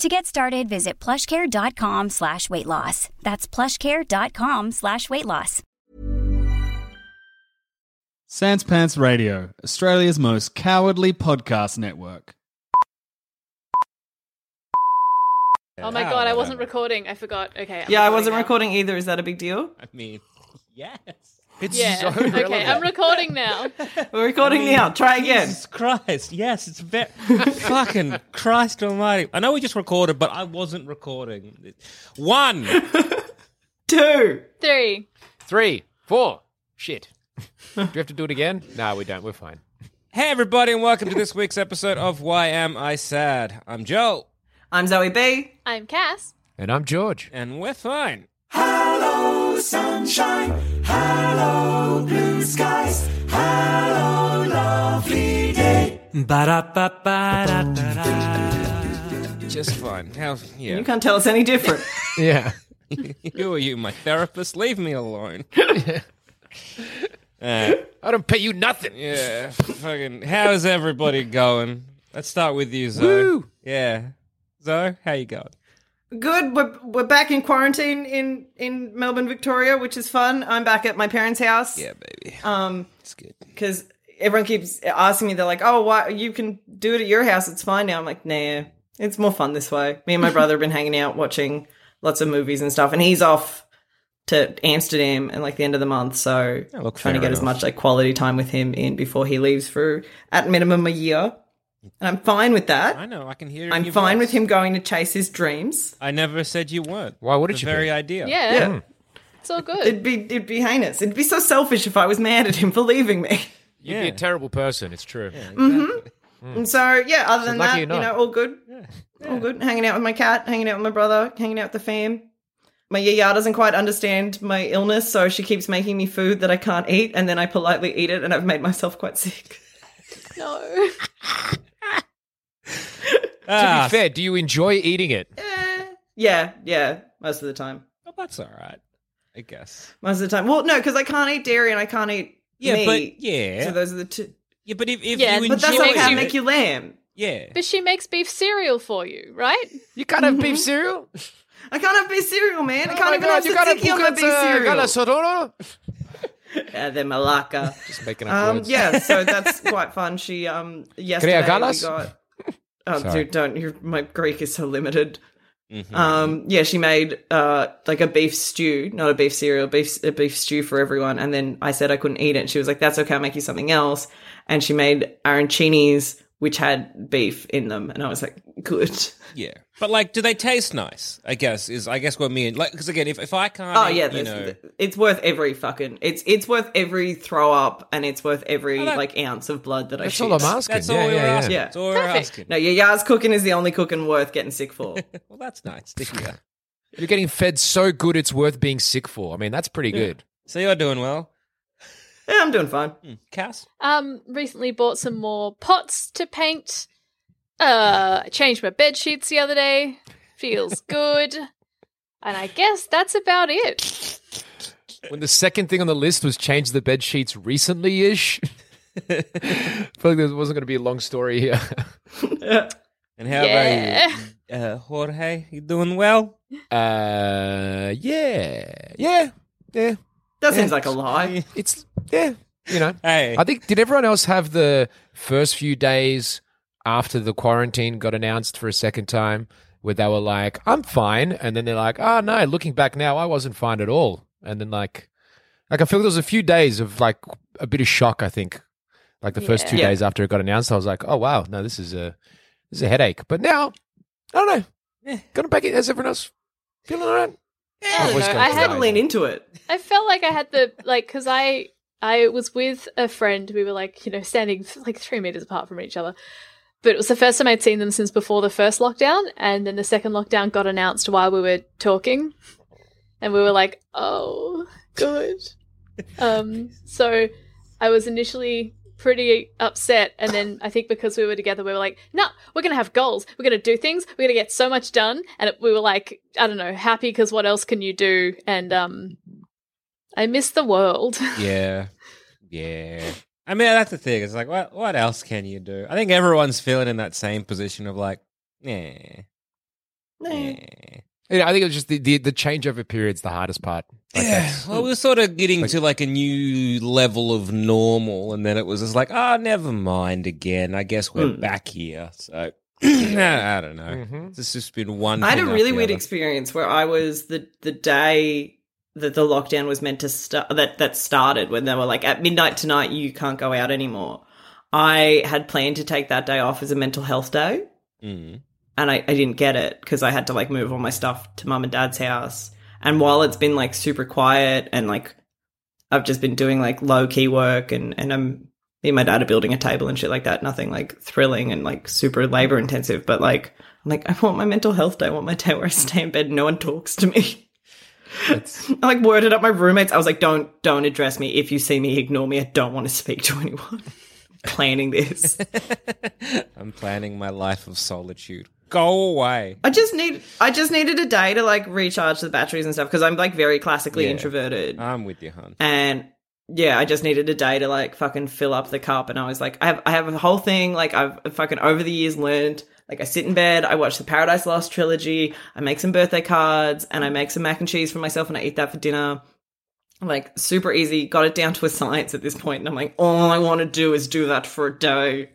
To get started, visit plushcare.com slash weight loss. That's plushcare.com slash weight loss. Sans Pants Radio, Australia's most cowardly podcast network. Oh my god, I wasn't recording. I forgot. Okay. I'm Yeah, I wasn't now. recording either. Is that a big deal? I mean, yes. It's Yeah. so okay, relevant. I'm recording now. We're recording now. Try again. Jesus Christ. Yes, it's very fucking Christ almighty. I know we just recorded, but I wasn't recording. One. Two. Three. Three, four. Shit. do we have to do it again? No, we don't. We're fine. Hey everybody and welcome to this week's episode of Why Am I Sad? I'm Joe. I'm Zoe B. I'm Cass. And I'm George. And we're fine. Just fine. How yeah. You can't tell us any different. Yeah. Who are you, my therapist? Leave me alone. Uh, I don't pay you nothing. yeah, fucking. How's everybody going? Let's start with you, Zoe. Woo! Yeah, Zoe, how you going? Good. We're, we're back in quarantine in, in Melbourne, Victoria, which is fun. I'm back at my parents' house. Yeah, baby, Um, it's good. because everyone keeps asking me, they're like, "Oh, why you can do it at your house? It's fine now." I'm like, "Nah, it's more fun this way." Me and my brother have been hanging out, watching lots of movies and stuff, and he's off to Amsterdam in like the end of the month, so Yeah, look, trying to get as much like quality time with him in before he leaves for at minimum a year, and I'm fine with that. I know. I can hear. it I'm your fine voice. with him going to chase his dreams. I never said you weren't. Why wouldn't the you very be? idea. Yeah. Yeah. It's all good. It'd be it'd be heinous. It'd be so selfish if I was mad at him for leaving me. You'd Yeah. be a terrible person. It's true. mm-hmm And so yeah, other than lucky that, you're you not. know, all good. All good. Hanging out with my cat, hanging out with my brother, hanging out with the fam. My yaya doesn't quite understand my illness, so she keeps making me food that I can't eat, and then I politely eat it, and I've made myself quite sick. no. Ah, To be fair, do you enjoy eating it? Eh, yeah, yeah, most of the time. well, that's all right. I guess. Most of the time. Well, no, because I can't eat dairy and I can't eat Yeah, meat. but yeah, So those are the two. yeah, but if, if Yeah, you but But that's enjoy not how I make you lamb. Yeah, But she makes beef cereal for you, right? You can't have beef cereal? I can't have beef cereal, man. I Oh can't even God, have you tzatziki on my beef uh, cereal. gotta sororo. Yeah, the malaka. Just making up Um, words. yeah, so that's quite fun. She um yesterday we got. Oh, Sorry. dude, don't! Your, my Greek is so limited. Mhm. Um, yeah, she made uh like a beef stew, not a beef cereal, beef a beef stew for everyone. And then I said I couldn't eat it. And she was like, "That's okay, I'll make you something else." And she made arancinis, which had beef in them, and I was like, "Good." yeah. But like, do they taste nice? I guess is I guess what me and like because again, if if I can't, Oh eat, yeah, you know, it's worth every fucking. It's it's worth every throw up, and it's worth every that- like ounce of blood that I That's all I'm asking. that's yeah, all we yeah, were yeah. asking. Yeah. That's all we were Perfect. asking. No, your Yaz cooking is the only cooking worth getting sick for. Well, that's nice to hear. You're getting fed so good it's worth being sick for. I mean, that's pretty good. So you're doing well, yeah, I'm doing fine. Hmm. Cass. Um, recently bought some more pots to paint. Uh, I changed my bed sheets the other day. Feels good. And I guess that's about it. When the second thing on the list was change the bed sheets recently ish. I feel like there wasn't going to be a long story here. And how Yeah. about you, uh, Jorge? You doing well? Uh, yeah, yeah, yeah. That seems like a lie. It's yeah, you know. Hey, I think did everyone else have the first few days after the quarantine got announced for a second time where they were like, "I'm fine," and then they're like, "Oh no!" Looking back now, I wasn't fine at all. And then like Like I feel there was a few days of like a bit of shock. I think, like the first two Yeah. days after it got announced, I was like, "Oh wow, no, this is a this is a headache." But now, I don't know. Yeah. Got it back in. As everyone else feeling all right? I don't voice know. I had Had to lean into it. I felt like I had the like because I I was with a friend. We were like you know standing like three meters apart from each other. But it was the first time I'd seen them since before the first lockdown, and then the second lockdown got announced while we were talking, and we were like, "Oh, good." um, so I was initially pretty upset, and then I think because we were together, we were like, "No, we're gonna have goals. We're gonna do things. We're gonna get so much done." And it, we were like, I don't know, happy because what else can you do? And um, I miss the world. Yeah. Yeah. I mean, that's the thing. It's like, what what else can you do? I think everyone's feeling in that same position of like, yeah. Nah. Yeah, I think it was just the the, the changeover period's the hardest part. Like yeah. Well, we're sort of getting Like- to like a new level of normal, and then it was just like, oh, never mind again. I guess we're Hmm. back here. So I don't know. Mhm. It's just been one. I had a really weird other. experience where I was the the day that the lockdown was meant to start that that started when they were like at midnight tonight you can't go out anymore. I had planned to take that day off as a mental health day Mm. and I, I didn't get it because I had to like move all my stuff to mum and dad's house. And while it's been like super quiet and like I've just been doing like low key work and and I'm me and my dad are building a table and shit like that. Nothing like thrilling and like super labor intensive, but like I'm like I want my mental health day. I want my day where I stay in bed and no one talks to me. I like worded up my roommates. I was like, don't don't address me. If you see me, ignore me. I don't want to speak to anyone. Planning this. I'm planning my life of solitude. Go away. I just need I just needed a day to like recharge the batteries and stuff because I'm like very classically Yeah. introverted. I'm with you, hon. and yeah, I just needed a day to like fucking fill up the cup and I was like I have I have a whole thing like I've fucking over the years learned like I sit in bed, I watch the Paradise Lost trilogy, I make some birthday cards and I make some mac and cheese for myself and I eat that for dinner. Like super easy, got it down to a science at this point and I'm like all I want to do is do that for a day.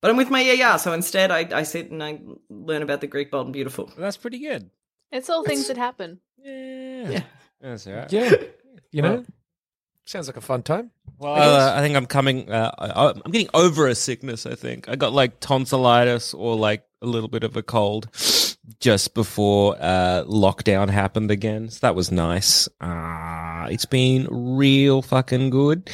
But I'm with my yeah yeah, so instead I, I sit and I learn about the Greek bold and beautiful. That's pretty good. it's all things that happen. Yeah. Yeah. That's all right. yeah, you know, sounds like a fun time. Well, uh, I think I'm coming. Uh, I, I'm getting over a sickness. I think I got like tonsillitis or like a little bit of a cold just before uh, lockdown happened again. So that was nice. Uh, it's been real fucking good.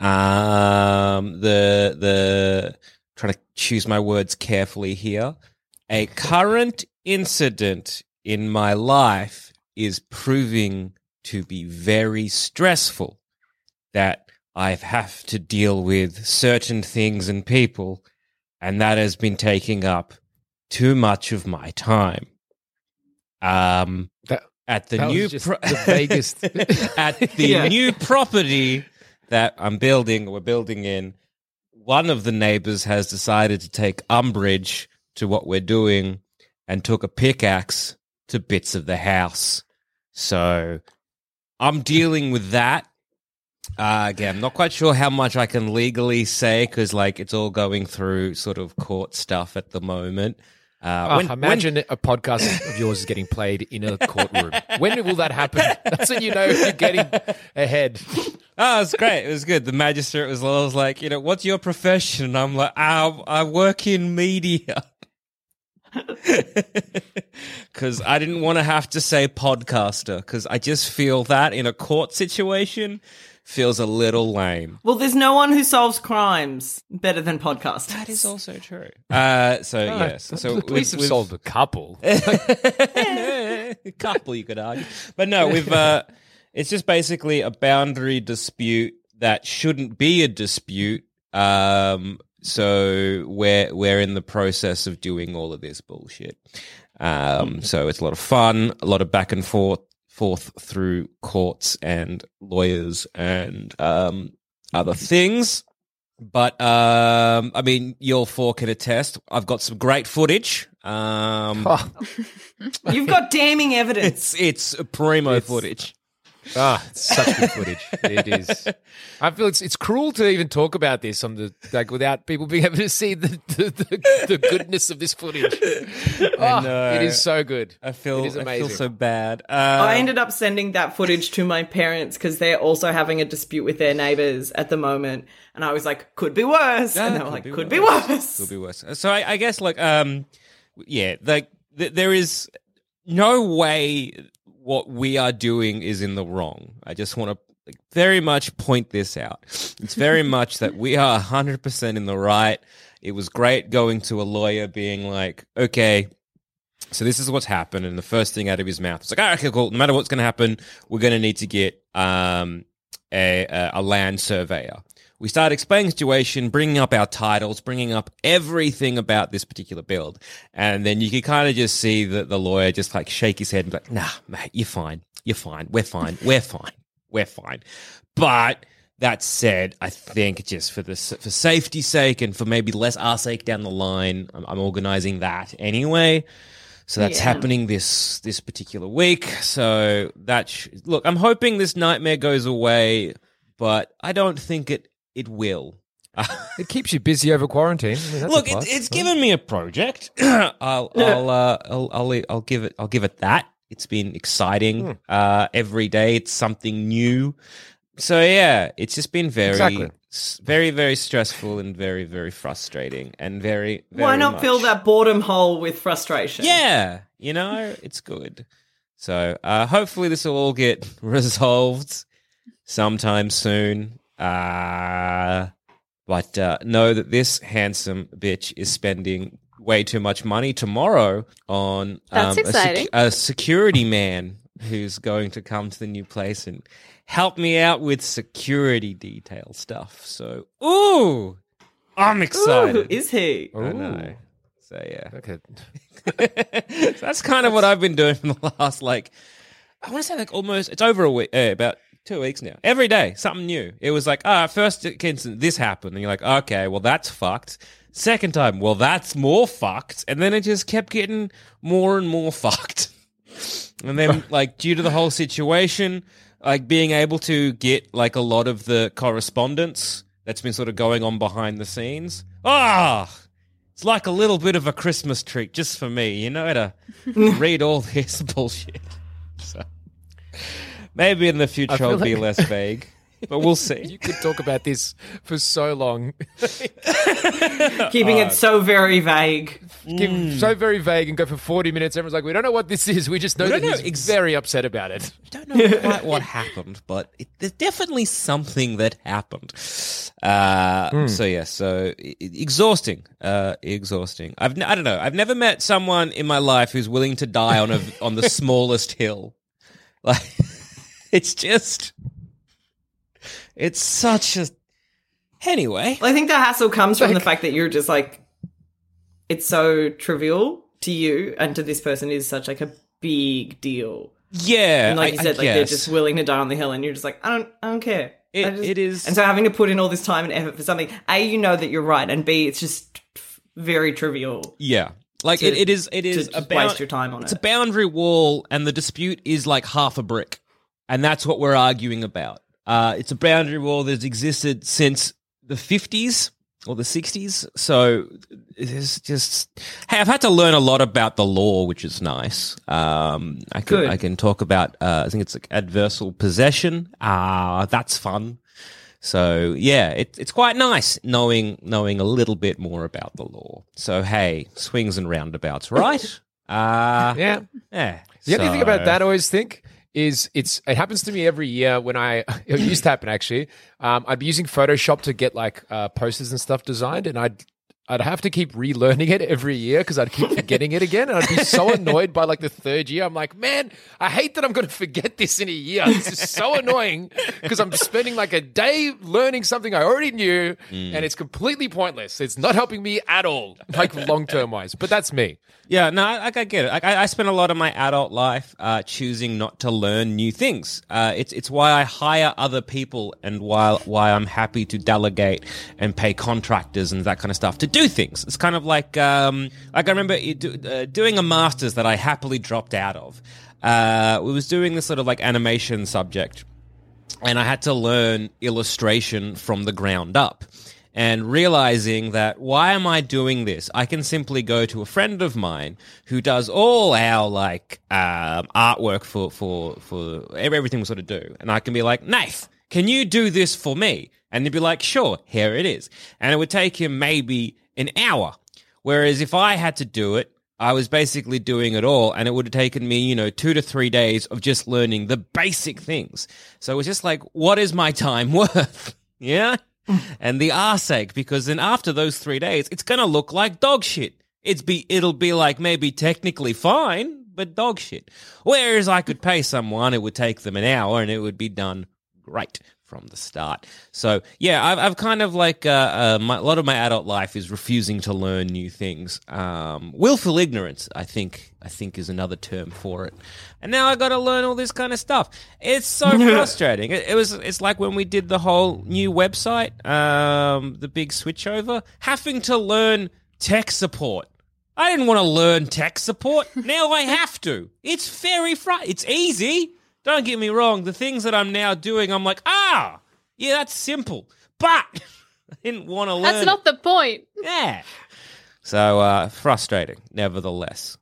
Um, the the trying to choose my words carefully here. A current incident in my life is proving to be very stressful that I have to deal with certain things and people, and that has been taking up too much of my time. Um, That- at the new pro- the vaguest- at the Yeah. new property that I'm building, we're building in. One of the neighbors has decided to take umbrage to what we're doing and took a pickaxe to bits of the house. So I'm dealing with that. Uh, again, I'm not quite sure how much I can legally say because, like, it's all going through sort of court stuff at the moment. Uh, Oh, when- when- imagine a podcast of yours is getting played in a courtroom. when will that happen? That's when you know you're getting ahead. Oh, it was great. It was good. The magistrate was, was like, you know, what's your profession? And I'm like, I, I work in media. Because I didn't want to have to say podcaster, because I just feel that in a court situation feels a little lame. Well, there's no one who solves crimes better than podcasters. That is also true. Uh, so, yes. So the police we've- have we've- solved a couple. a couple you could argue but no we've uh it's just basically a boundary dispute that shouldn't be a dispute um so we're we're in the process of doing all of this bullshit um so it's a lot of fun a lot of back and forth forth through courts and lawyers and um other things but um, I mean, your four can attest. I've got some great footage. Um, You've got damning evidence. it's it's primo footage. Ah, it's such good footage. It is. I feel it's it's cruel to even talk about this on the like without people being able to see the the, the, the goodness of this footage. Oh, know. It is so good. I feel it is I feel so bad. Uh, I ended up sending that footage to my parents because they're also having a dispute with their neighbors at the moment. And I was like, could be worse. Yeah, and they were could like, be could be worse. worse. Could be worse. So I, I guess like um yeah, like th- there is no way what we are doing is in the wrong. I just want to like, very much point this out. It's very much that we are 100% in the right. It was great going to a lawyer being like, "Okay, so this is what's happened." And the first thing out of his mouth was like, "All right, okay, cool. No matter what's going to happen, we're going to need to get um a a land surveyor." We start explaining the situation, bringing up our titles, bringing up everything about this particular build. And then you can kind of just see that the lawyer just like shake his head and be like, nah, mate, you're fine. You're fine. We're fine. We're fine. We're fine. But that said, I think just for the for safety's sake and for maybe less our sake down the line, I'm, I'm organizing that anyway. So that's Yeah. happening this this particular week. So that sh- look, I'm hoping this nightmare goes away, but I don't think it it will. It keeps you busy over quarantine. I mean, Look, it, it's right? given me a project. I'll I'll, uh, I'll I'll I'll give it I'll give it that. It's been exciting. Hmm. Uh, every day it's something new. So yeah, it's just been very Exactly. s- very very stressful and very very frustrating and very, very Why not much- fill that boredom hole with frustration? Yeah, you know, it's good. So uh, hopefully this will all get resolved sometime soon. Uh, but uh, know that this handsome bitch is spending way too much money tomorrow on um, a, sec- a security man who's going to come to the new place and help me out with security detail stuff. So, ooh, I'm Ooh, excited. is he? I know. So yeah. Okay. So that's kind of what I've been doing for the last like I want to say like almost it's over a week, uh, about two weeks now. Every day something new. It was like ah, first instance this happened, and you're like okay, well that's fucked. Second time, well that's more fucked, and then it just kept getting more and more fucked. And then like due to the whole situation, like being able to get like a lot of the correspondence that's been sort of going on behind the scenes. Ah, it's like a little bit of a Christmas treat just for me, you know, to read all this bullshit. So maybe in the future I'll be less vague, but we'll see. You could talk about this for so long. Keeping it so very vague. Give so very vague and go for 40 minutes. Everyone's like, we don't know what this is. We just know We that know he's ex- very upset about it. don't know quite what happened, but it, there's definitely something that happened. Uh, So yeah, so i- i- exhausting, uh, exhausting. I've n- I don't know. I've never met someone in my life who's willing to die on a on the smallest hill. Like it's just, it's such a. Anyway, Well, I think the hassle comes from the fact that you're just like, it's so trivial to you, and to this person is such like a big deal. yeah, And like I- you I said, like they're just willing to die on the hill, and you're just like, I don't, I don't care. It- I just- it is- and so having to put in all this time and effort for something. A, you know that you're right, and B, it's just very trivial. Yeah. Like to- it, it is it is to a bound- waste your time on it's it. a boundary wall and the dispute is like half a brick. And that's what we're arguing about. Uh, it's a boundary wall that's existed since the 50s or the 60s. So it's just hey, I've had to learn a lot about the law, which is nice. Um, I can Good. I can talk about uh, I think it's like adversal possession. Ah, that's fun. So yeah, it, it's quite nice knowing knowing a little bit more about the law. So hey, swings and roundabouts, right? Uh Yeah. yeah. The only thing about that I always think is it's it happens to me every year when I it used to happen actually. Um, I'd be using Photoshop to get like uh, posters and stuff designed, and I'd I'd have to keep relearning it every year because I'd keep forgetting it again, and I'd be so annoyed by like the third year. I'm like, man, I hate that I'm going to forget this in a year. This is so annoying because I'm spending like a day learning something I already knew, and it's completely pointless. It's not helping me at all, like long term wise. But that's me. Yeah, no, I, I get it. Like, I, I spent a lot of my adult life uh, choosing not to learn new things. Uh, it's it's why I hire other people, and why why I'm happy to delegate and pay contractors and that kind of stuff to do things. It's kind of like um, like I remember do, uh, doing a masters that I happily dropped out of. uh, we was doing this sort of like animation subject, and I had to learn illustration from the ground up. And realizing that why am I doing this? I can simply go to a friend of mine who does all our like um, artwork for for for everything we sort of do, and I can be like, Nath, can you do this for me? And they'd be like, sure, here it is. And it would take him maybe an hour. Whereas if I had to do it, I was basically doing it all, and it would have taken me, you know, two to three days of just learning the basic things. So it was just like, what is my time worth? yeah? and the arse ache, because then after those three days, it's gonna look like dog shit. It's be it'll be like maybe technically fine, but dog shit. Whereas I could pay someone, it would take them an hour and it would be done great from the start. So yeah, I've, I've kind of like uh, uh, my, a lot of my adult life is refusing to learn new things. Um, willful ignorance, I think, I think is another term for it. And now I got to learn all this kind of stuff. It's so frustrating. It, it was. It's like when we did the whole new website, um, the big switchover, having to learn tech support. I didn't want to learn tech support. Now I have to. It's very fr. It's easy. Don't get me wrong. The things that I'm now doing, I'm like, ah, yeah, that's simple. But I didn't want to learn. That's not the point. Yeah. So uh, frustrating, nevertheless.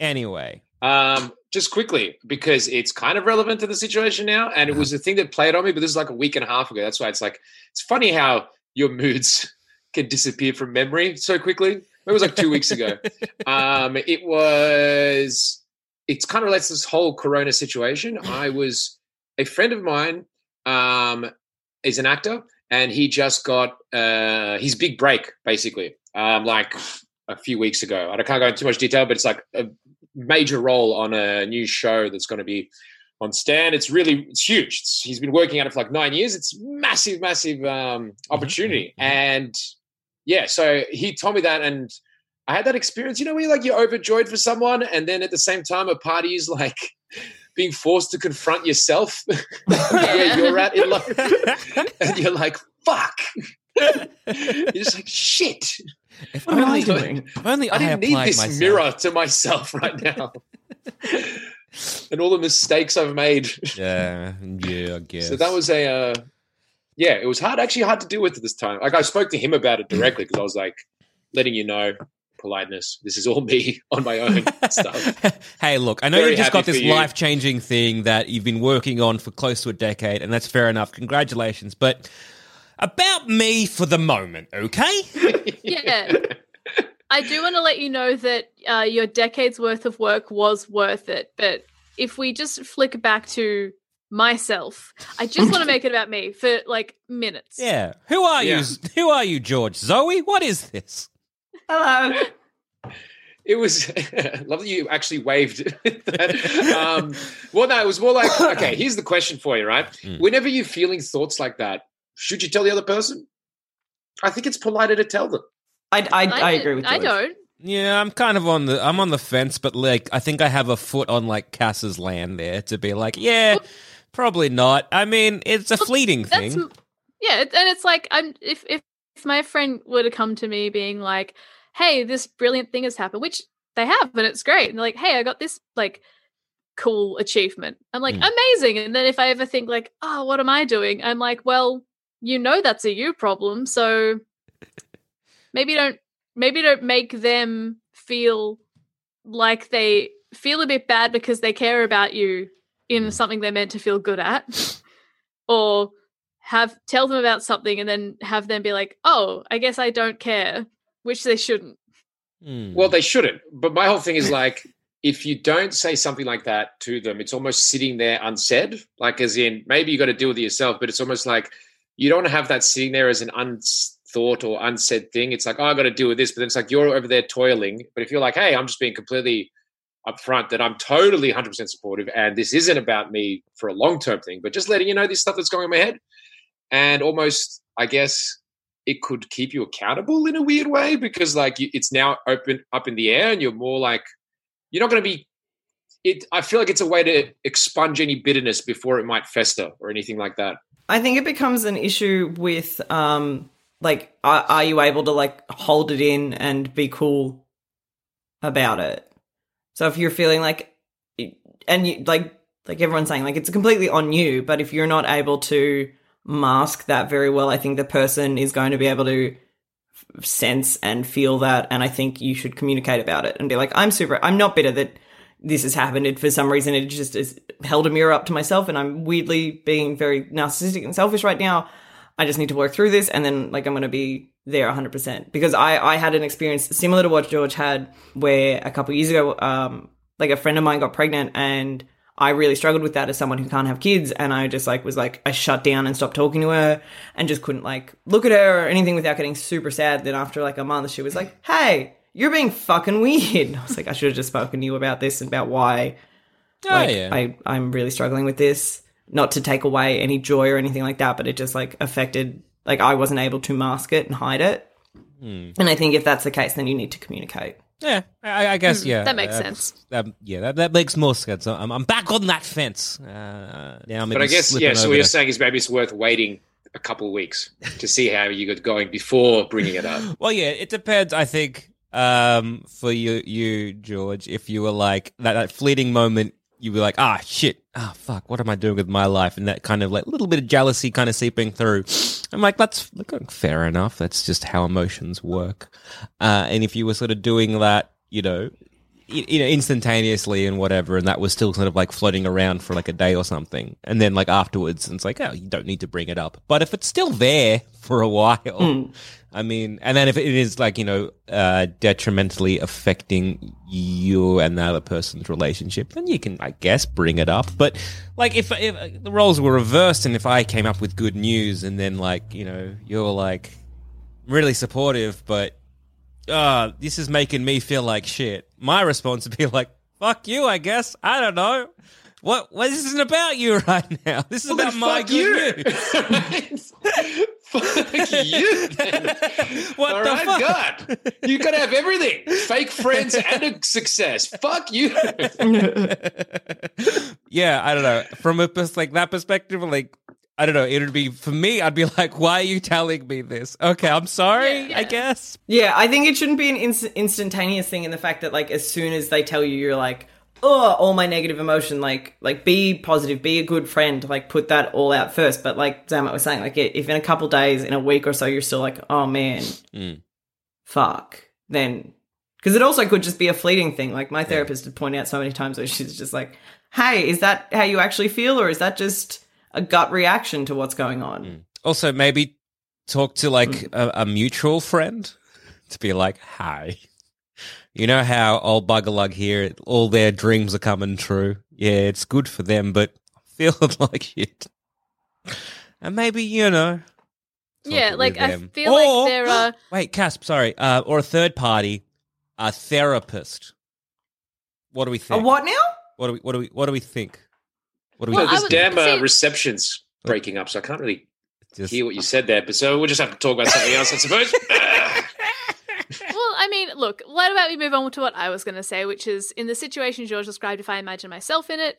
Anyway, Um, just quickly, because it's kind of relevant to the situation now, and it was a thing that played on me, but this is like a week and a half ago. That's why it's like it's funny how your moods can disappear from memory so quickly. It was like two weeks ago. Um, it was. It's kind of relates to this whole Corona situation. I was a friend of mine. Um, is an actor, and he just got uh, his big break, basically, um, like a few weeks ago. I can't go into too much detail, but it's like a major role on a new show that's going to be on Stan. It's really it's huge. It's, he's been working at it for like nine years. It's massive, massive um, opportunity, and yeah. So he told me that, and I had that experience. You know, where you're like you're overjoyed for someone, and then at the same time, a party is like being forced to confront yourself where you're at in life, and you're like, "Fuck." you're just like, "Shit." if What am I only, doing? if only I, I didn't need this myself. mirror to myself right now. and all the mistakes I've made. Yeah, yeah, I guess. So that was a, uh, yeah, it was hard, actually hard to deal with at this time. Like I spoke to him about it directly because I was like, letting you know, politeness. This is all me on my own stuff. hey, look, I know Very you just got this life changing thing that you've been working on for close to a decade, and that's fair enough. Congratulations. But about me for the moment, okay? Yeah. I do want to let you know that uh, your decade's worth of work was worth it. But if we just flick back to myself, I just want to make it about me for like minutes. Yeah. Who are Yeah. you? Who are you, George? Zoe? What is this? Hello. It was love that you actually waved. that. Um, well, no, it was more like okay. Here's the question for you, right? Mm. Whenever you're feeling thoughts like that, should you tell the other person? I think it's politer to tell them. I, I, I, agree with you. I don't. Yeah, I'm kind of on the I'm on the fence, but like I think I have a foot on like Cass's land there to be like, yeah, probably not. I mean, it's a fleeting thing. yeah, and it's like I'm if if if my friend were to come to me being like, "Hey, this brilliant thing has happened," which they have, and it's great, and they're like, "Hey, I got this like cool achievement," I'm like, Mm. "Amazing!" And then if I ever think like, "Oh, what am I doing?" I'm like, "Well, you know that's a you problem, so maybe don't maybe don't make them feel like they feel a bit bad because they care about you in something they're meant to feel good at or have tell them about something and then have them be like oh i guess i don't care which they shouldn't Hmm. Well, they shouldn't. But my whole thing is like, if you don't say something like that to them, it's almost sitting there unsaid. Like, as in, maybe you got to deal with it yourself, but it's almost like you don't have that sitting there as an unthought or unsaid thing. It's like, oh, I got to deal with this, but then it's like you're over there toiling. But if you're like, hey, I'm just being completely upfront that I'm totally 100% supportive, and this isn't about me for a long term thing, but just letting you know this stuff that's going on in my head, and almost, I guess, it could keep you accountable in a weird way because like it's now open up in the air and you're more like you're not going to be it i feel like it's a way to expunge any bitterness before it might fester or anything like that I think it becomes an issue with um like are, are you able to like hold it in and be cool about it? So if you're feeling like and you, like like everyone's saying, like it's completely on you. But if you're not able to mask that very well, I think the person is going to be able to sense and feel that. And I think you should communicate about it and be like, I'm super. I'm not bitter that this has happened. It, for some reason, it just has held a mirror up to myself, and I'm weirdly being very narcissistic and selfish right now. I just need to work through this, and then like I'm going to be there 100% because I I had an experience similar to what George had, where a couple years ago, um, like a friend of mine got pregnant, and I really struggled with that as someone who can't have kids, and I just like was like I shut down and stopped talking to her, and just couldn't like look at her or anything without getting super sad. Then after like a month, she was like, "Hey." You're being fucking weird. I was like, I should have just spoken to you about this and about why Oh, like yeah. I, I'm really struggling with this. Not to take away any joy or anything like that, but it just like affected like I wasn't able to mask it and hide it. Hmm. And I think if that's the case, then you need to communicate. Yeah, I, I guess. Yeah, that makes uh, sense. That, yeah, that, that makes more sense. I'm, I'm back on that fence. Uh, now, But I guess yeah. So what you're saying is maybe it's worth waiting a couple of weeks to see how you got going before bringing it up. Well, yeah, it depends. I think um, for you, you George, if you were like that, that fleeting moment, you were like, ah, shit, ah, fuck, what am I doing with my life? And that kind of like little bit of jealousy kind of seeping through. I'm like, that's fair enough. That's just how emotions work. Uh, and if you were sort of doing that, you know, you know, instantaneously and whatever, and that was still sort of like floating around for like a day or something, and then like afterwards, and it's like, oh, you don't need to bring it up. But if it's still there for a while, I mean, and then if it is like you know uh, detrimentally affecting you and the other person's relationship, then you can, I guess, bring it up. But like if, if uh, the roles were reversed, and if I came up with good news, and then like you know you're like really supportive, but uh, this is making me feel like shit. My response would be like, "Fuck you," I guess. I don't know. What? What? This isn't about you right now. This is Well, about my good you. news. fuck you. Then. What All the right, fuck? God, you gotta have everything: fake friends and a success. Fuck you. yeah, I don't know. From a like that perspective, like I don't know. It would be for me. I'd be like, "Why are you telling me this?" Okay, I'm sorry. I guess. Yeah, I think it shouldn't be an inst- instantaneous thing in the fact that like as soon as they tell you, you're like, oh, all my negative emotion, like like be positive, be a good friend, like put that all out first. But like Zammit was saying, like if in a couple days, in a week or so, you're still like, oh man, Mm. fuck, then because it also could just be a fleeting thing. Like my therapist had pointed out so many times where she's just like, hey, is that how you actually feel, or is that just a gut reaction to what's going on? Also, maybe talk to like a, a mutual friend to be like, "Hi, you know how old buggerlug here, all their dreams are coming true. Yeah, it's good for them, but I feel like shit." And maybe you know. Yeah, like I them. feel Or- like there are. Wait, Cass, sorry, uh, or a third party, a therapist. What do we think? A think? what now? What do we? What do we? What do we think? What do we? No, Well, I this damn uh, reception's breaking up, so I can't really just, hear what you said there. But so we'll just have to talk about something else, I suppose. Well, I mean, look, what about we move on to what I was going to say, which is in the situation George described, if I imagine myself in it,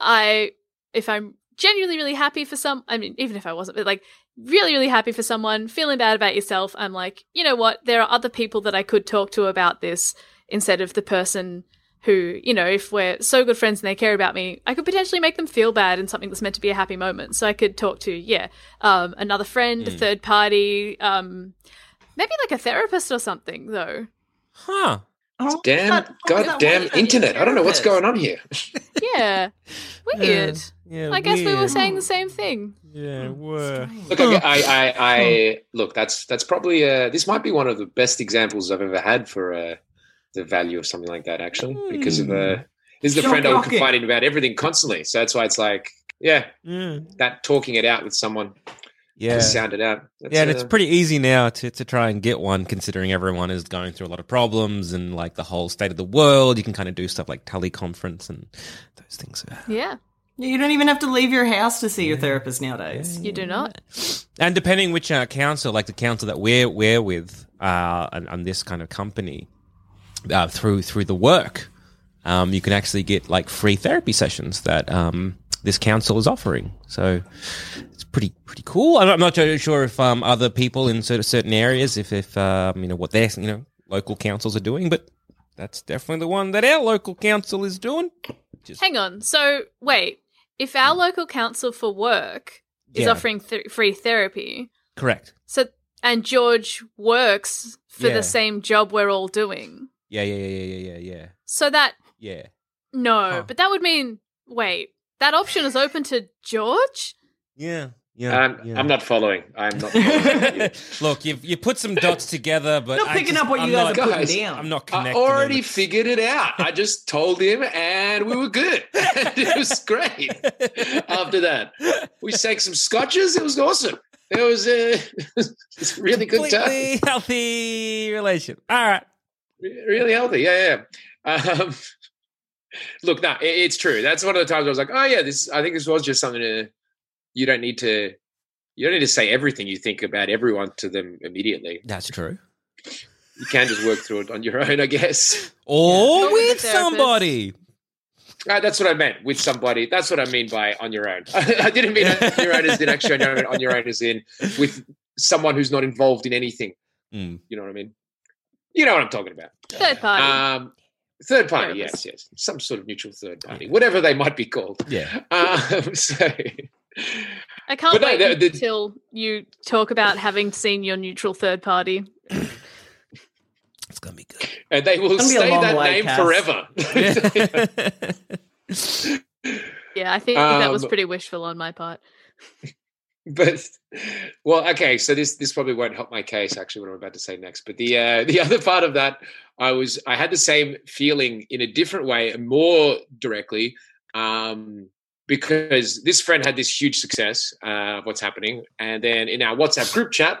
I, if I'm genuinely really happy for some, I mean, even if I wasn't, but like really, really happy for someone, feeling bad about yourself, I'm like, you know what, there are other people that I could talk to about this instead of the person who, you know, if we're so good friends and they care about me, I could potentially make them feel bad in something that's meant to be a happy moment. So I could talk to, yeah, um, another friend, a third party, um, maybe like a therapist or something, though. Huh? Oh, damn, that- what goddamn internet. I don't know what's going on here. Yeah, weird. Yeah, I guess we were saying the same thing. Yeah, we were. Look, I, I, I, I look. That's that's probably uh, this might be one of the best examples I've ever had for uh, the value of something like that. Actually, because of uh, this is the friend I was Shocking. confiding about everything constantly. So that's why it's like, yeah, Yeah, that talking it out with someone yeah. to sound it out. That's, Yeah, and it's uh, pretty easy now to, to try and get one, considering everyone is going through a lot of problems and like the whole state of the world. You can kind of do stuff like teleconference and those things. Yeah, You don't even have to leave your house to see your therapist nowadays. you do not. And depending which uh, council, like the council that we're we're with, uh, and, and this kind of company, uh, through through the work, um, you can actually get like free therapy sessions that um, this council is offering. So it's pretty pretty cool. I'm not, I'm not sure if um, other people in sort of certain areas, if if um, you know what their you know local councils are doing, but That's definitely the one that our local council is doing. Just Hang on. So wait, if our local council for work is Yeah. offering th- free therapy, correct. so and George works for Yeah. the same job we're all doing, Yeah, yeah, yeah, yeah, yeah, yeah, yeah. so that Yeah. no, Huh. but that would mean wait, that option is open to George. Yeah. Yeah. Um, yeah. I'm not following. I'm not. Following you. Look, you've you put some dots together, but Not I picking just- up what you I'm guys not, are putting down. I'm not I already them. figured it out. I just told him, and we were good. it was great. After that, we sang some scotches. It was awesome. It was a, it's a really good time. Healthy relation. All right. Really healthy. Yeah, yeah. Um, look, no, it, it's true. That's one of the times I was like, oh yeah, this. I think this was just something to. You don't need to. You don't need to say everything you think about everyone to them immediately. That's true. You can just work through it on your own, I guess. Or Or with with a therapist. somebody. Uh, that's what I meant with somebody. That's what I mean by on your own. I didn't mean on your own as in actually on your own, on your own as in with someone who's not involved in anything. Mm. You know what I mean? You know what I'm talking about. Third party. Um, third party, yes, yes, some sort of neutral third party, whatever they might be called. Yeah. Um, so, I can't but wait the- the- until you talk about having seen your neutral third party. It's gonna be good. and they will It's gonna be a stay that name Cass. forever. Yeah, I think that was Um, pretty wishful on my part. but well okay so this this probably won't help my case actually what i'm about to say next but the uh the other part of that i was i had the same feeling in a different way and more directly um because this friend had this huge success uh of what's happening and then in our whatsapp group chat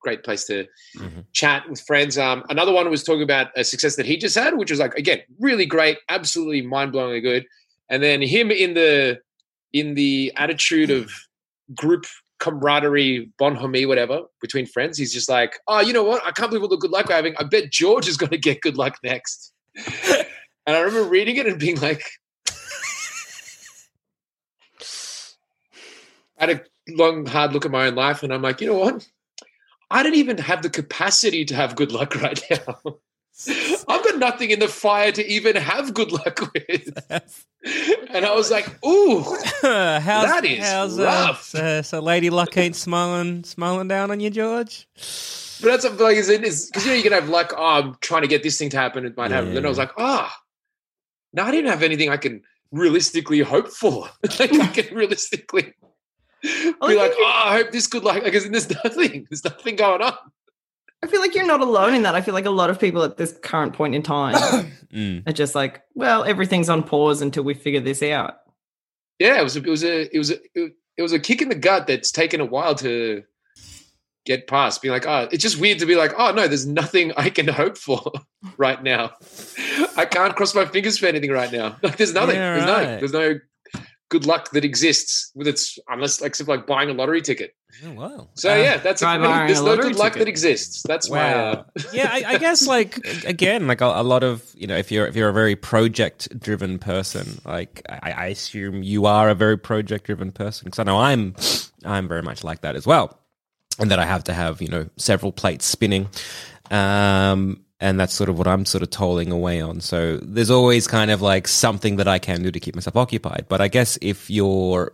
great place to Mhm. chat with friends um another one was talking about a success that he just had which was like again really great absolutely mind-blowingly good and then him in the in the attitude of group camaraderie, bonhomie, whatever, between friends. He's just like, oh, you know what? I can't believe all the good luck we're having. I bet George is going to get good luck next. and I remember reading it and being like, had a long, hard look at my own life, and I'm like, you know what? I don't even have the capacity to have good luck right now. I've got nothing in the fire to even have good luck with. And I was like, ooh, how's, That is how's, rough. Uh, so, Lady Luck ain't smiling, smiling down on you, George. But that's what, like, is because you know you can have like, oh, I'm trying to get this thing to happen. It might happen. Then I was like, ah, no, I didn't have anything I can realistically hope for. like I can realistically be like like, oh, I hope this good luck. Because there's nothing. There's nothing going on. I feel like you're not alone in that. I feel like a lot of people at this current point in time Mm. are just like, well, everything's on pause until we figure this out. Yeah, it was. A, it was a. It was a. It, it was a kick in the gut that's taken a while to get past. Being like, oh, it's just weird to be like, oh no, there's nothing I can hope for right now. I can't cross my fingers for anything right now. Like, there's nothing. Yeah, there's nothing. right. There's no good luck that exists with its unless like except like buying a lottery ticket. Oh, wow. So Uh, yeah, that's try a, there's a no lottery good luck ticket. that exists. That's my. Wow. Uh, yeah, I, I guess like again, like a, a lot of you know, if you're if you're a very project driven person, like I, I assume you are a very project driven person because I know I'm I'm very much like that as well, and that I have to have you know several plates spinning. Um, and that's sort of what I'm sort of tolling away on. So there's always kind of like something that I can do to keep myself occupied. But I guess if your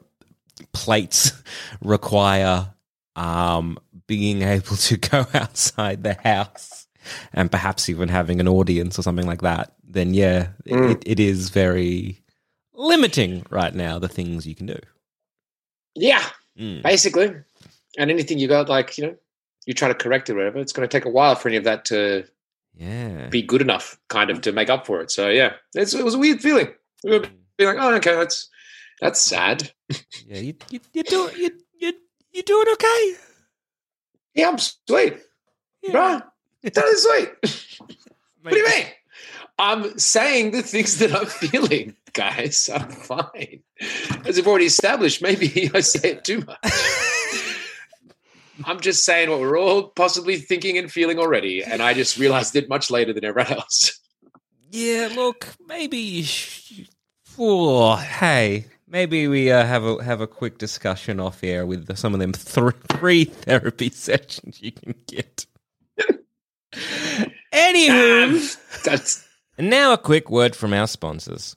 plates require um, being able to go outside the house and perhaps even having an audience or something like that, then yeah, Mm. it, it is very limiting right now the things you can do. yeah, Mm. basically, and anything you got, like you know, you try to correct it, or whatever. It's going to take a while for any of that to Yeah. be good enough, kind of, to make up for it. So yeah, it's, it was a weird feeling. We were being like, oh, okay, that's that's sad. Yeah, you, you, you do you, you, you doing okay? Yeah, I'm sweet, bro. Totally sweet. what do you mean? I'm saying the things that I'm feeling, guys. I'm fine. As I've already established, maybe I say it too much. I'm just saying what we're all possibly thinking and feeling already, and I just realized it much later than everyone else. Yeah, look, maybe. Oh, hey, maybe we uh, have a have a quick discussion off air with some of them th- three therapy sessions you can get. Anywho, Um, that's And now a quick word from our sponsors.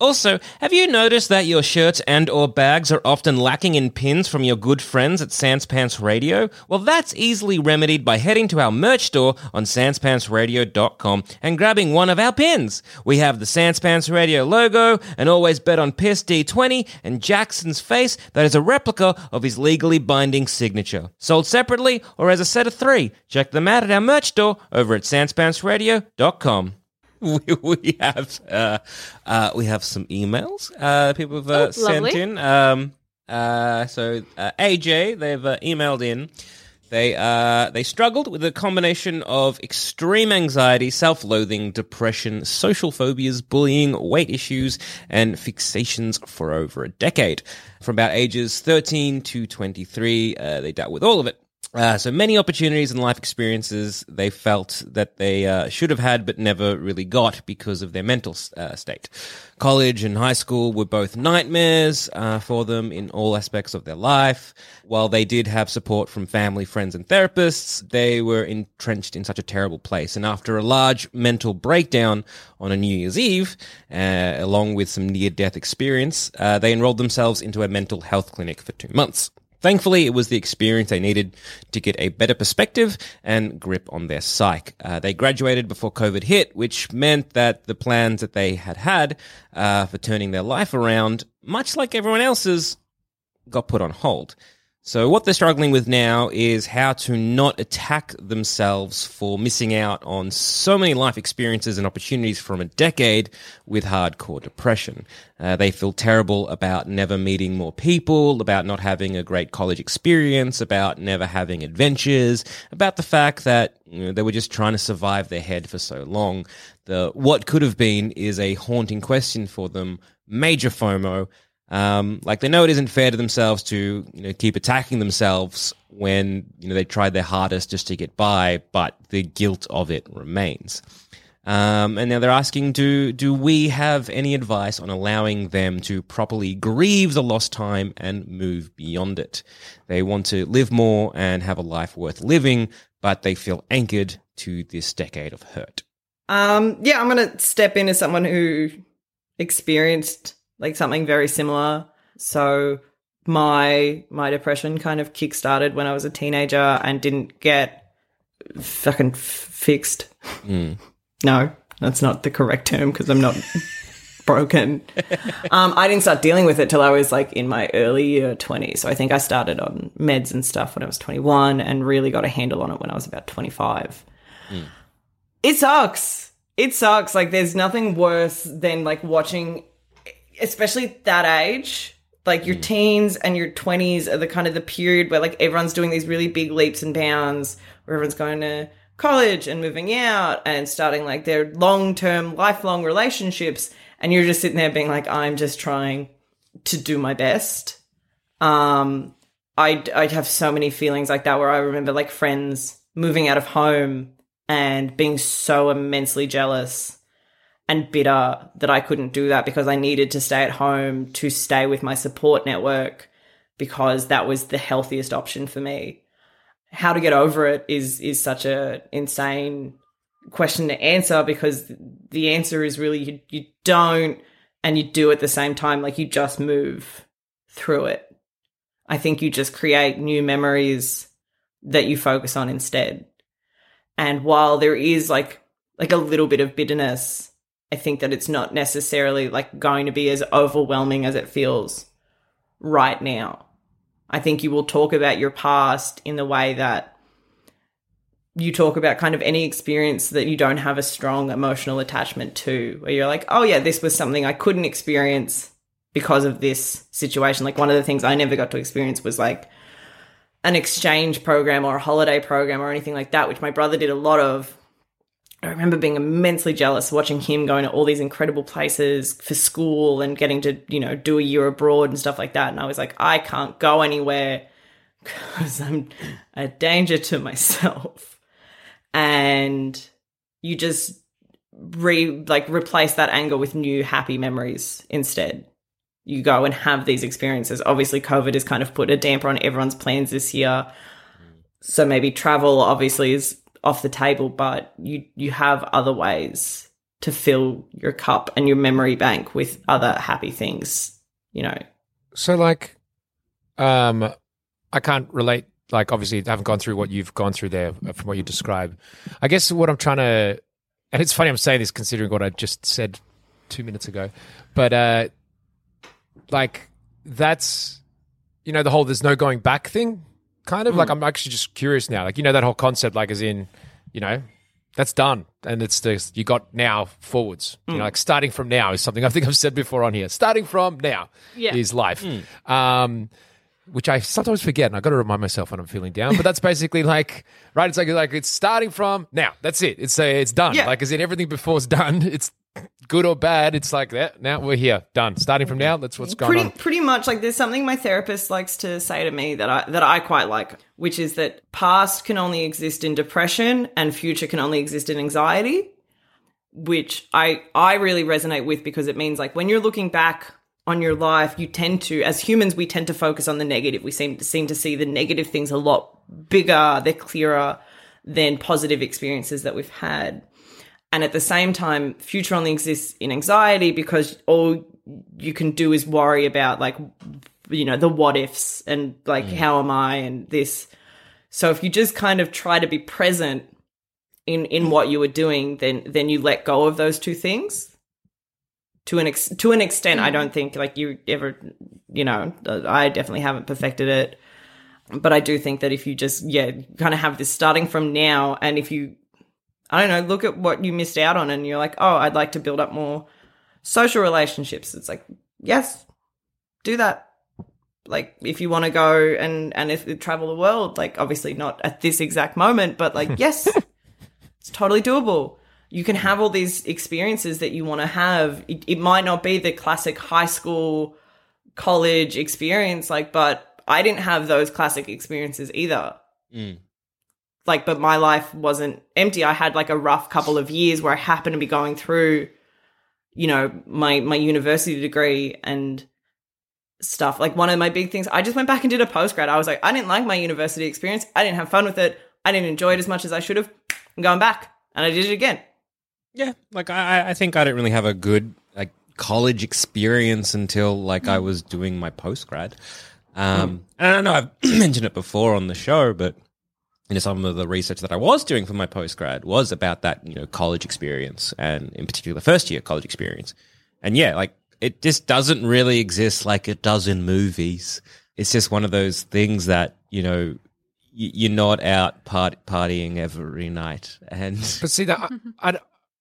Also, have you noticed that your shirts and or bags are often lacking in pins from your good friends at Sans Pants Radio? Well, that's easily remedied by heading to our merch store on sanspantsradio.com and grabbing one of our pins. We have the Sans Pants Radio logo, an always bet on piss D20, and Jackson's face that is a replica of his legally binding signature. Sold separately or as a set of three. Check them out at our merch store over at sanspantsradio.com. we, we have uh, uh, we have some emails uh, people have uh, Oh, sent lovely. in. Um, uh, so uh, AJ, they've uh, emailed in. They uh, they struggled with a combination of extreme anxiety, self-loathing, depression, social phobias, bullying, weight issues, and fixations for over a decade. From about ages 13 to 23, uh, they dealt with all of it. Uh, so many opportunities and life experiences they felt that they uh, should have had but never really got because of their mental uh, state. College and high school were both nightmares uh, for them in all aspects of their life. While they did have support from family, friends, and therapists, they were entrenched in such a terrible place. And after a large mental breakdown on a New Year's Eve, uh, along with some near death experience, uh, they enrolled themselves into a mental health clinic for two months. Thankfully, it was the experience they needed to get a better perspective and grip on their psyche. Uh, they graduated before COVID hit, which meant that the plans that they had had uh, for turning their life around, much like everyone else's, got put on hold. So what they're struggling with now is how to not attack themselves for missing out on so many life experiences and opportunities from a decade with hardcore depression. Uh, they feel terrible about never meeting more people, about not having a great college experience, about never having adventures, about the fact that you know, they were just trying to survive their head for so long. The what could have been is a haunting question for them. Major FOMO. Um, like they know it isn't fair to themselves to you know keep attacking themselves when you know they tried their hardest just to get by, but the guilt of it remains. Um, and now they're asking, do do we have any advice on allowing them to properly grieve the lost time and move beyond it? They want to live more and have a life worth living, but they feel anchored to this decade of hurt. Um, yeah, I'm gonna step in as someone who experienced like something very similar. So my my depression kind of kick-started when I was a teenager and didn't get fucking f- fixed. No, that's not the correct term because I'm not broken. Um, I didn't start dealing with it till I was like in my early uh, 20s. So I think I started on meds and stuff when I was 21 and really got a handle on it when I was about 25. It sucks. It sucks. Like there's nothing worse than like watching, especially at that age. Like your teens and your 20s are the kind of the period where like everyone's doing these really big leaps and bounds, where everyone's going to college and moving out and starting like their long term, lifelong relationships. And you're just sitting there being like, I'm just trying to do my best. Um, I'd, I'd have so many feelings like that where I remember like friends moving out of home and being so immensely jealous and bitter that I couldn't do that because I needed to stay at home to stay with my support network because that was the healthiest option for me. How to get over it is is such a insane question to answer because the answer is really you, you don't and you do at the same time like you just move through it. I think you just create new memories that you focus on instead. And while there is like like a little bit of bitterness, I think that it's not necessarily like going to be as overwhelming as it feels right now. I think you will talk about your past in the way that you talk about kind of any experience that you don't have a strong emotional attachment to, where you're like, oh, yeah, this was something I couldn't experience because of this situation. Like, one of the things I never got to experience was like an exchange program or a holiday program or anything like that, which my brother did a lot of. I remember being immensely jealous watching him going to all these incredible places for school and getting to, you know, do a year abroad and stuff like that. And I was like, I can't go anywhere because I'm a danger to myself. And you just re like replace that anger with new happy memories instead. You go and have these experiences. Obviously, COVID has kind of put a damper on everyone's plans this year. So maybe travel obviously is off the table, but you you have other ways to fill your cup and your memory bank with other happy things, you know. So like um I can't relate like obviously I haven't gone through what you've gone through there from what you describe. I guess what I'm trying to and it's funny I'm saying this considering what I just said 2 minutes ago. But uh like that's you know the whole there's no going back thing kind of like I'm actually just curious now. Like you know that whole concept like as in, you know, that's done and it's the you got now forwards. You know, like starting from now is something I think I've said before on here. Starting from now Yeah. is life. Um which I sometimes forget, and I got to remind myself when I'm feeling down. But that's basically like, right? It's like like it's starting from now. That's it. It's uh, it's done. Yeah. Like as in everything before is done. It's good or bad. It's like that. Now we're here, done. Starting from now. That's what's going pretty on. pretty much like there's something my therapist likes to say to me that I that I quite like, which is that past can only exist in depression and future can only exist in anxiety, which I I really resonate with because it means like when you're looking back on your life, you tend to as humans we tend to focus on the negative. We seem to seem to see the negative things a lot bigger, they're clearer than positive experiences that we've had. And at the same time, future only exists in anxiety because all you can do is worry about like you know the what ifs and like mm. how am I and this. So if you just kind of try to be present in in what you were doing, then then you let go of those two things. To an ex- to an extent, I don't mm. think like you ever, you know, uh, I definitely haven't perfected it, but I do think that if you just yeah, kind of have this starting from now, and if you I don't know, look at what you missed out on and you're like, oh, I'd like to build up more social relationships. It's like, yes, do that. Like if you want to go and and if travel the world, like obviously not at this exact moment, but like yes, it's totally doable. You can have all these experiences that you want to have. It, it might not be the classic high school, college experience, like, but I didn't have those classic experiences either mm. Like but my life wasn't empty. I had like a rough couple of years where i happened to be going through you know my my university degree and stuff. Like one of my big things i just went back and did a postgrad. I was like i didn't like my university experience. I didn't have fun with it. I didn't enjoy it as much as i should have. I'm going back. And i did it again. Yeah, like I, I think I didn't really have a good like college experience until like I was doing my post grad. Um, and I know I've mentioned it before on the show, but you know some of the research that I was doing for my postgrad was about that you know college experience and in particular the first year college experience. And yeah, like it just doesn't really exist like it does in movies. It's just one of those things that you know you're not out part- partying every night and But see that I, I,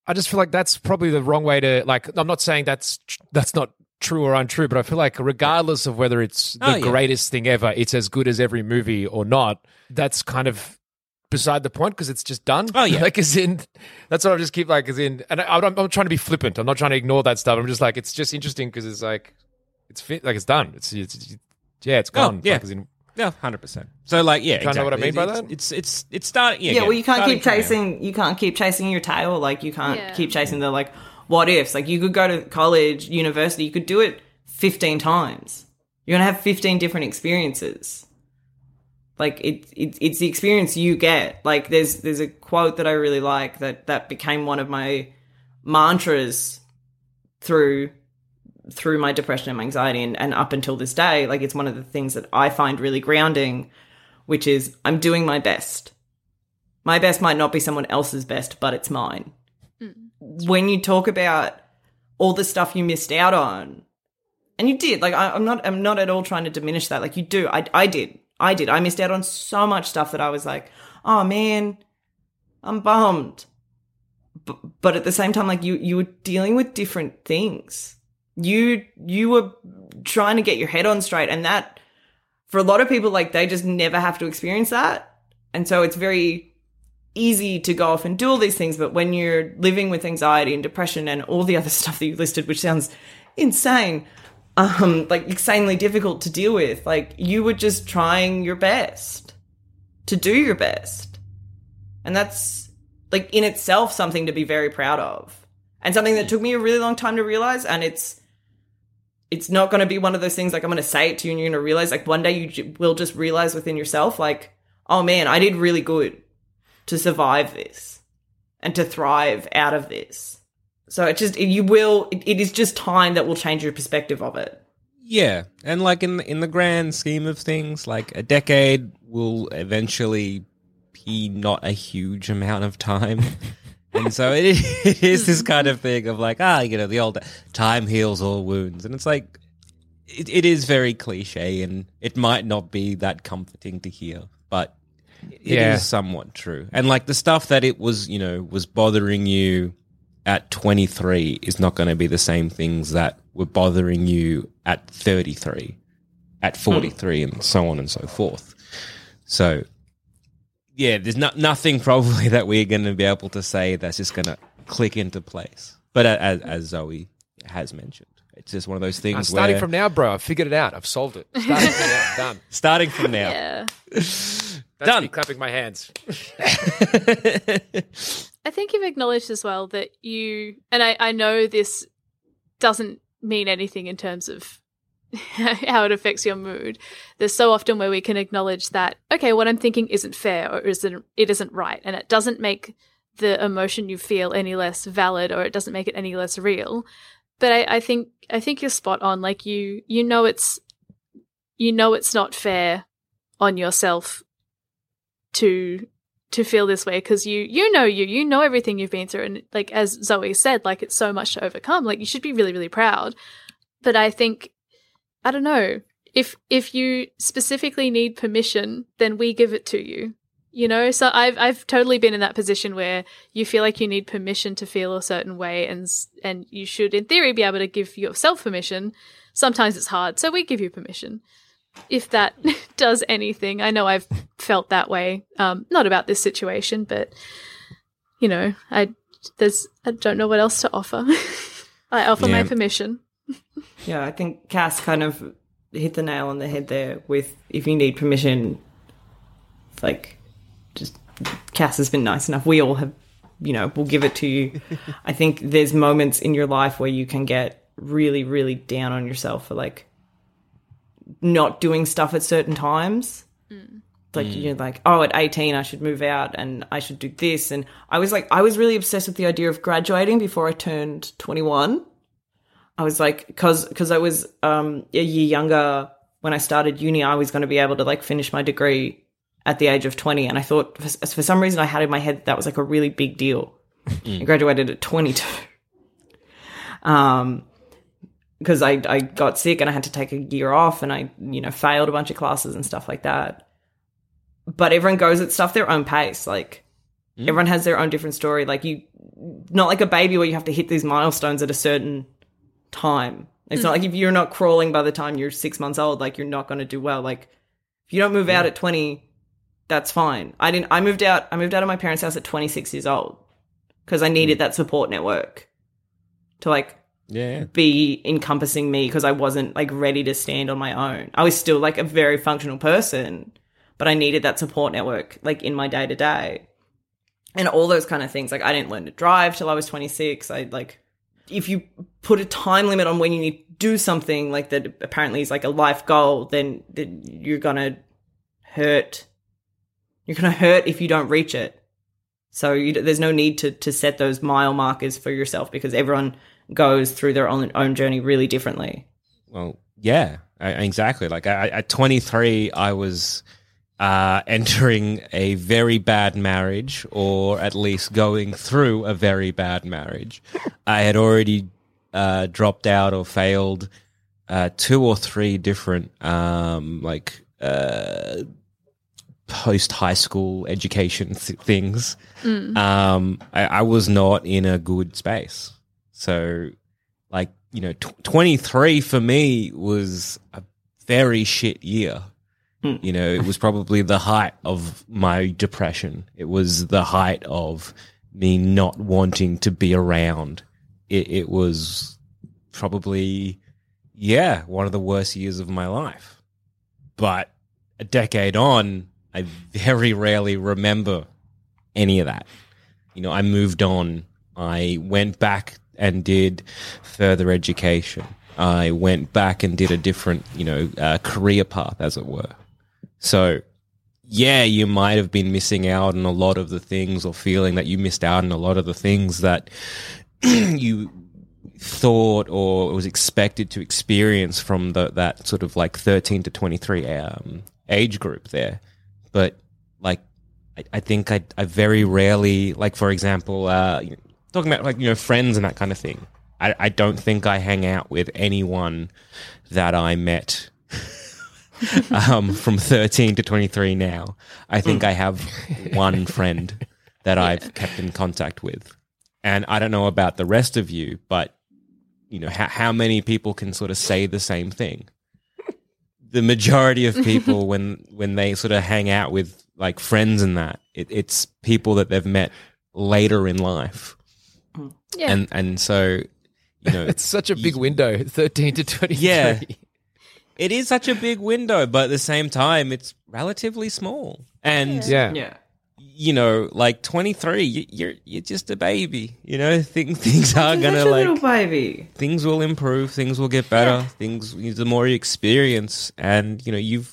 I just feel like that's probably the wrong way to like. I'm not saying that's that's not true or untrue, but I feel like regardless of whether it's oh, the Oh, yeah. greatest thing ever, it's as good as every movie or not. That's kind of beside the point because it's just done. Oh, yeah. like as in that's what I just keep like as in, and I, I'm, I'm trying to be flippant. I'm not trying to ignore that stuff. I'm just like it's just interesting because it's like it's fit, like it's done. It's, it's, it's yeah, it's oh, gone. yeah. Like, as in, Yeah, hundred percent. So like, yeah, You Kinda know what I exactly. mean by It's- that? It's it's it's starting. Yeah, yeah, again, well, you can't keep from now. chasing. You can't keep chasing your tail. Like you can't Yeah. keep chasing the like what ifs. Like you could go to college, university. You could do it fifteen times. You're gonna have fifteen different experiences. Like it, it, it's the experience you get. Like there's there's a quote that I really like that that became one of my mantras through through my depression and my anxiety and, and up until this day. Like it's one of the things that I find really grounding, which is I'm doing my best my best might not be someone else's best, but it's mine. Hmm. When you talk about all the stuff you missed out on, and you did, like I, I'm not, I'm not at all trying to diminish that. Like you do, I, I did, I did. I missed out on so much stuff that I was like, oh man, I'm bummed. But, but at the same time, like you, you were dealing with different things. You, you were trying to get your head on straight, and that for a lot of people, like they just never have to experience that. And so it's very easy to go off and do all these things. But when you're living with anxiety and depression and all the other stuff that you listed, which sounds insane, um, like insanely difficult to deal with, like you were just trying your best to do your best. And that's like in itself something to be very proud of. And something that took me a really long time to realize. And it's, it's not going to be one of those things like I'm going to say it to you and you're going to realize like one day you j- will just realize within yourself like oh man I did really good to survive this and to thrive out of this so it just you will it, it is just time that will change your perspective of it Yeah, and like in in the grand scheme of things, like a decade will eventually be not a huge amount of time. And so it is, it is this kind of thing of like, ah, you know, the old time heals all wounds. And it's like, it, it is very cliche and it might not be that comforting to hear, but it is Yeah. somewhat true. And like the stuff that it was, you know, was bothering you at 23 is not going to be the same things that were bothering you at 33, at 43, and so on and so forth. So, yeah, there's no, nothing probably that we're going to be able to say that's just going to click into place. But as, as Zoe has mentioned, it's just one of those Uh, things starting where from now, bro, I've figured it out. I've solved it. Starting from now, done. starting from now, Yeah. That's Done. me clapping my hands. I think you've acknowledged as well that you, and I, I know this doesn't mean anything in terms of how it affects your mood. There's so often where we can acknowledge that, okay, what I'm thinking isn't fair or isn't, it isn't right. And it doesn't make the emotion you feel any less valid or it doesn't make it any less real. But I, I think, I think you're spot on. Like you, you know, it's, you know, it's not fair on yourself to to feel this way because you you know you you know everything you've been through and like as Zoe said like it's so much to overcome like you should be really really proud. But I think I don't know if if you specifically need permission then we give it to you you know? So I've I've totally been in that position where you feel like you need permission to feel a certain way and and you should in theory be able to give yourself permission. Sometimes it's hard so we give you permission if that does anything. I know I've felt that way. Um, not about this situation, but you know, I there's I don't know what else to offer. I offer my permission. Yeah, I think Cass kind of hit the nail on the head there with if you need permission, like, just Cass has been nice enough. We all have, you know, we'll give it to you. I think there's moments in your life where you can get really, really down on yourself for like not doing stuff at certain times. Like you're like, oh, at 18 I should move out and I should do this. And I was like, I was really obsessed with the idea of graduating before I turned 21. I was like, because because I was um, a year younger when I started uni, I was going to be able to like finish my degree at the age of 20, and I thought for, for some reason I had in my head that, that was like a really big deal. I graduated at 22. Um, because I I got sick and I had to take a year off, and I you know failed a bunch of classes and stuff like that. But everyone goes at stuff their own pace, like. Hmm. Everyone has their own different story. Like you, not like a baby where you have to hit these milestones at a certain time. It's not hmm. like if you're not crawling by the time you're six months old, like you're not going to do well. Like if you don't move out at 20, that's fine. I didn't, I moved out, I moved out of my parents' house at 26 years old because I needed hmm. that support network to like Yeah. be encompassing me because I wasn't like ready to stand on my own. I was still like a very functional person, but I needed that support network like in my day to day. And all those kind of things. Like I didn't learn to drive till I was 26. I like if you put a time limit on when you need to do something like that apparently is like a life goal, then, then you're gonna hurt. You're gonna hurt if you don't reach it. So you, there's no need to to set those mile markers for yourself because everyone goes through their own own journey really differently. Well, yeah, I, exactly. Like I, at 23, I was uh, entering a very bad marriage, or at least going through a very bad marriage. I had already uh, dropped out or failed uh, two or three different um, like uh, post high school education th- things. Um, I, I was not in a good space. So, like, you know, tw 23 for me was a very shit year. Hmm. You know, it was probably the height of my depression. It was the height of me not wanting to be around. It, it was probably, yeah, one of the worst years of my life. But a decade on, I very rarely remember any of that. You know, I moved on. I went back and did further education. I went back and did a different, you know, uh, career path, as it were. So, yeah, you might have been missing out on a lot of the things or feeling that you missed out on a lot of the things that you thought or was expected to experience from the, that sort of like 13 to 23 um, age group there. But like, I, I think I, I very rarely, like, for example, uh, talking about like, you know, friends and that kind of thing. I, I don't think I hang out with anyone that I met um, from 13 to 23 now. I think I have one friend that I've kept in contact with. And I don't know about the rest of you, but you know, how, how many people can sort of say the same thing? The majority of people, when when they sort of hang out with like friends and that, it, it's people that they've met later in life, Yeah. and and so you know, It's such a big window, 13 to 23. Yeah. it is such a big window, but at the same time, it's relatively small. And Yeah. Yeah. you know, like twenty three, you, you're you're just a baby. You know, things things are Such gonna a little like baby. things will improve, things will get better. Things the more you experience, and you know, you've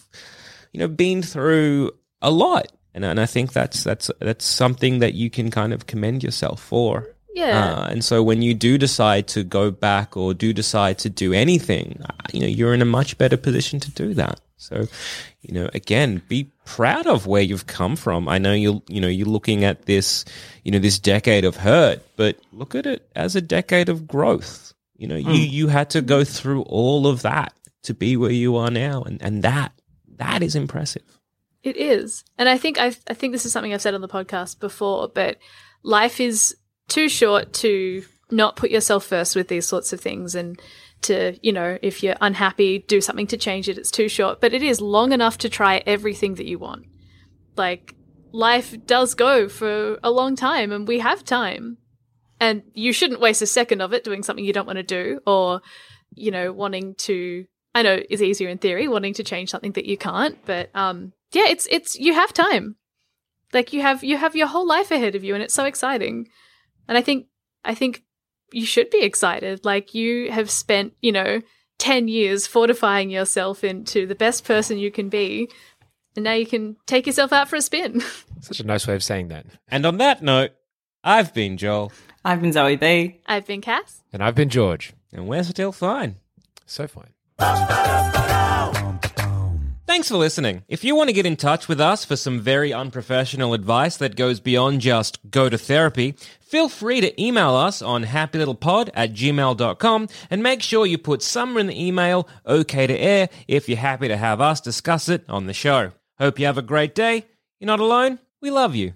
you know been through a lot, and and I think that's that's that's something that you can kind of commend yourself for. Yeah. Uh, and so when you do decide to go back or do decide to do anything, uh, you know, you're in a much better position to do that. So, you know, again, be proud of where you've come from. I know you you know, you're looking at this, you know, this decade of hurt, but look at it as a decade of growth. You know, you you had to go through all of that to be where you are now and and that that is impressive. It is. And I think I I think this is something I've said on the podcast before, but life is too short to not put yourself first with these sorts of things and to, you know, if you're unhappy, do something to change it. It's too short, but it is long enough to try everything that you want. Like life does go for a long time and we have time. And you shouldn't waste a second of it doing something you don't want to do or, you know, wanting to I know it's easier in theory, wanting to change something that you can't, but um yeah, it's it's you have time. Like you have you have your whole life ahead of you and it's so exciting. And I think I think you should be excited. Like you have spent, you know, 10 years fortifying yourself into the best person you can be. And now you can take yourself out for a spin. Such a nice way of saying that. And on that note, I've been Joel, I've been Zoe B. I've been Cass. And I've been George. and we're still fine. So fine. Thanks for listening. If you want to get in touch with us for some very unprofessional advice that goes beyond just go to therapy, feel free to email us on happylittlepod at gmail.com and make sure you put somewhere in the email okay to air if you're happy to have us discuss it on the show. Hope you have a great day. You're not alone. We love you.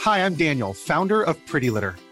Hi, I'm Daniel, founder of Pretty Litter.